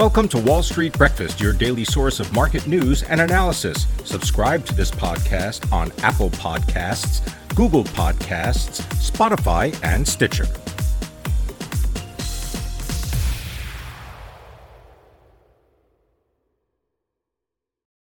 Welcome to Wall Street Breakfast, your daily source of market news and analysis. Subscribe to this podcast on Apple Podcasts, Google Podcasts, Spotify, and Stitcher.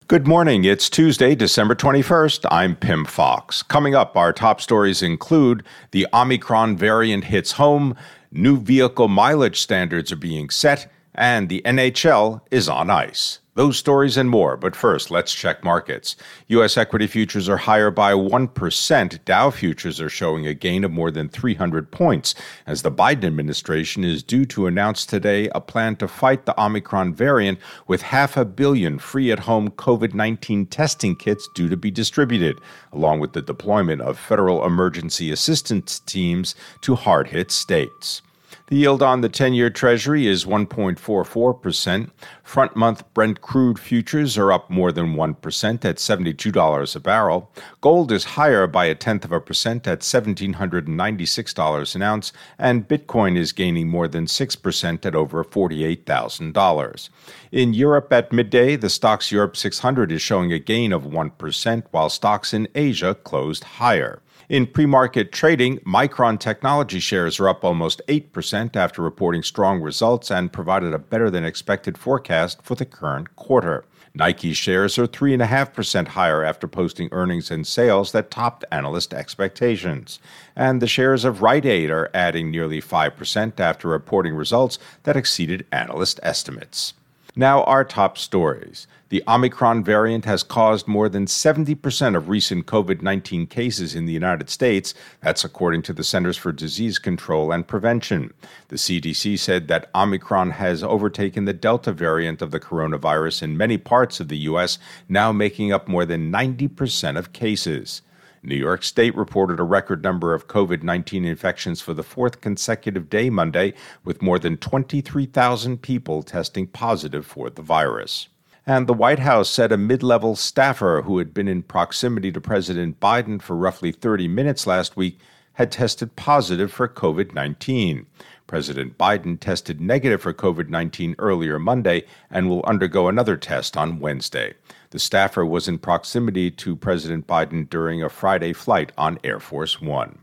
Good morning. It's Tuesday, December 21st. I'm Pim Fox. Coming up, our top stories include the Omicron variant hits home, new vehicle mileage standards are being set, and the NHL is on ice. Those stories and more, but first, let's check markets. U.S. equity futures are higher by 1%. Dow futures are showing a gain of more than 300 points, as the Biden administration is due to announce today a plan to fight the Omicron variant with half a billion free at home COVID 19 testing kits due to be distributed, along with the deployment of federal emergency assistance teams to hard hit states. The yield on the 10 year Treasury is 1.44%. Front month Brent crude futures are up more than 1% at $72 a barrel. Gold is higher by a tenth of a percent at $1,796 an ounce, and Bitcoin is gaining more than 6% at over $48,000. In Europe at midday, the Stoxx Europe 600 is showing a gain of 1%, while stocks in Asia closed higher. In pre market trading, Micron technology shares are up almost 8% after reporting strong results and provided a better than expected forecast for the current quarter. Nike shares are 3.5% higher after posting earnings and sales that topped analyst expectations. And the shares of Rite Aid are adding nearly 5% after reporting results that exceeded analyst estimates. Now, our top stories. The Omicron variant has caused more than 70% of recent COVID 19 cases in the United States. That's according to the Centers for Disease Control and Prevention. The CDC said that Omicron has overtaken the Delta variant of the coronavirus in many parts of the U.S., now making up more than 90% of cases. New York State reported a record number of COVID 19 infections for the fourth consecutive day Monday, with more than 23,000 people testing positive for the virus. And the White House said a mid level staffer who had been in proximity to President Biden for roughly 30 minutes last week had tested positive for COVID 19. President Biden tested negative for COVID 19 earlier Monday and will undergo another test on Wednesday. The staffer was in proximity to President Biden during a Friday flight on Air Force One.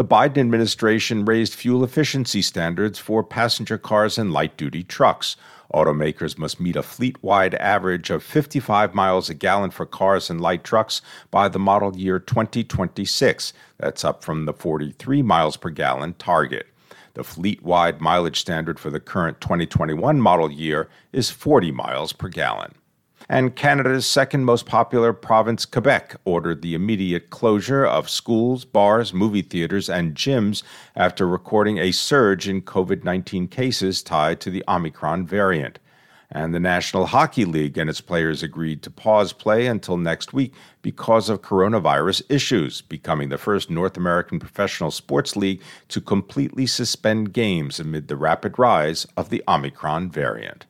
The Biden administration raised fuel efficiency standards for passenger cars and light duty trucks. Automakers must meet a fleet wide average of 55 miles a gallon for cars and light trucks by the model year 2026. That's up from the 43 miles per gallon target. The fleet wide mileage standard for the current 2021 model year is 40 miles per gallon and Canada's second most popular province, Quebec, ordered the immediate closure of schools, bars, movie theaters, and gyms after recording a surge in COVID 19 cases tied to the Omicron variant. And the National Hockey League and its players agreed to pause play until next week because of coronavirus issues, becoming the first North American professional sports league to completely suspend games amid the rapid rise of the Omicron variant.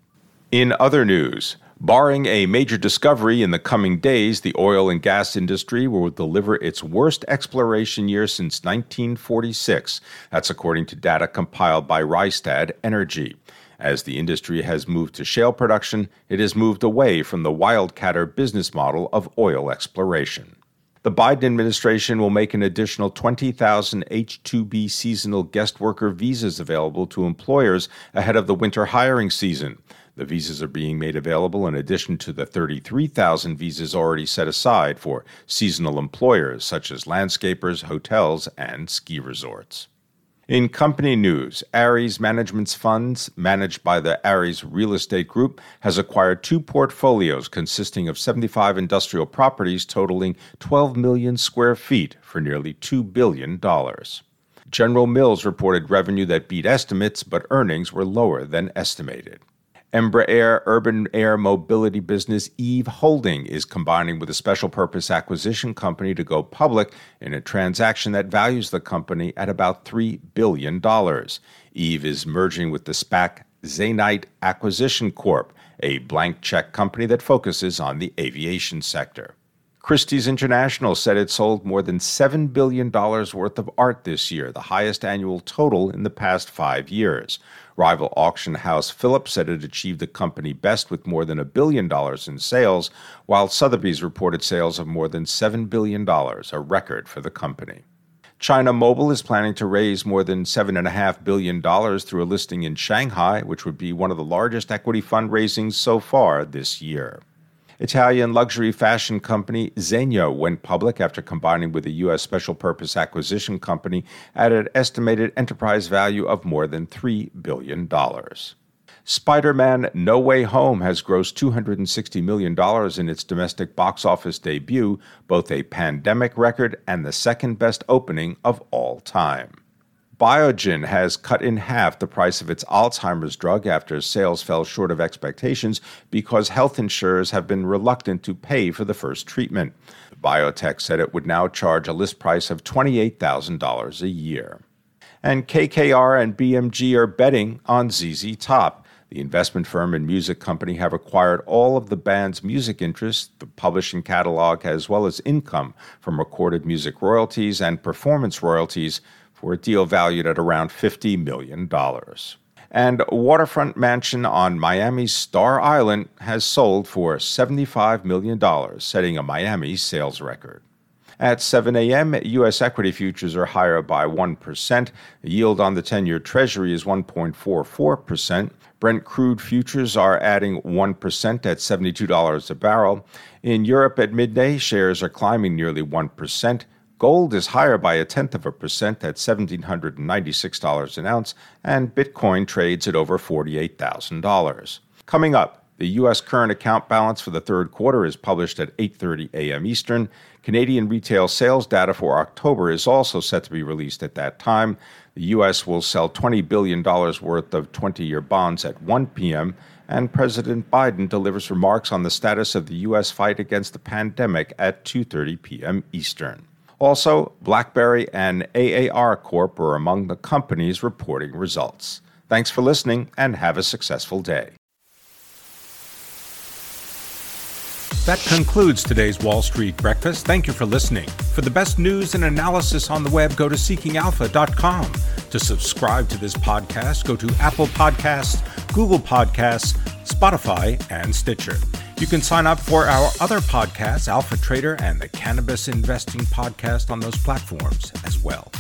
In other news, Barring a major discovery in the coming days, the oil and gas industry will deliver its worst exploration year since 1946. That's according to data compiled by Rystad Energy. As the industry has moved to shale production, it has moved away from the wildcatter business model of oil exploration. The Biden administration will make an additional 20,000 H 2B seasonal guest worker visas available to employers ahead of the winter hiring season. The visas are being made available in addition to the 33,000 visas already set aside for seasonal employers such as landscapers, hotels, and ski resorts. In company news, Ares Management's funds, managed by the Ares Real Estate Group, has acquired two portfolios consisting of 75 industrial properties totaling 12 million square feet for nearly $2 billion. General Mills reported revenue that beat estimates, but earnings were lower than estimated. Embraer urban air mobility business Eve Holding is combining with a special purpose acquisition company to go public in a transaction that values the company at about $3 billion. Eve is merging with the SPAC Zanite Acquisition Corp., a blank check company that focuses on the aviation sector. Christie's International said it sold more than $7 billion worth of art this year, the highest annual total in the past five years. Rival auction house Phillips said it achieved the company best with more than a billion dollars in sales, while Sotheby's reported sales of more than $7 billion, a record for the company. China Mobile is planning to raise more than $7.5 billion through a listing in Shanghai, which would be one of the largest equity fundraisings so far this year. Italian luxury fashion company Zegna went public after combining with a U.S. special purpose acquisition company at an estimated enterprise value of more than $3 billion. Spider Man No Way Home has grossed $260 million in its domestic box office debut, both a pandemic record and the second best opening of all time. Biogen has cut in half the price of its Alzheimer's drug after sales fell short of expectations because health insurers have been reluctant to pay for the first treatment. Biogen said it would now charge a list price of $28,000 a year. And KKR and BMG are betting on ZZ Top. The investment firm and music company have acquired all of the band's music interests, the publishing catalog, as well as income from recorded music royalties and performance royalties for a deal valued at around $50 million. And waterfront mansion on Miami's Star Island has sold for $75 million, setting a Miami sales record. At 7 a.m., U.S. equity futures are higher by 1%. The yield on the 10 year Treasury is 1.44%. Brent crude futures are adding 1% at $72 a barrel. In Europe at midday, shares are climbing nearly 1%. Gold is higher by a tenth of a percent at $1,796 an ounce, and Bitcoin trades at over $48,000. Coming up, the U.S. current account balance for the third quarter is published at 8:30 a.m. Eastern. Canadian retail sales data for October is also set to be released at that time. The U.S. will sell $20 billion worth of 20-year bonds at 1 p.m. And President Biden delivers remarks on the status of the U.S. fight against the pandemic at 2:30 p.m. Eastern. Also, BlackBerry and AAR Corp are among the companies reporting results. Thanks for listening and have a successful day. That concludes today's Wall Street Breakfast. Thank you for listening. For the best news and analysis on the web, go to seekingalpha.com. To subscribe to this podcast, go to Apple Podcasts, Google Podcasts, Spotify, and Stitcher. You can sign up for our other podcasts, Alpha Trader and the Cannabis Investing Podcast, on those platforms as well.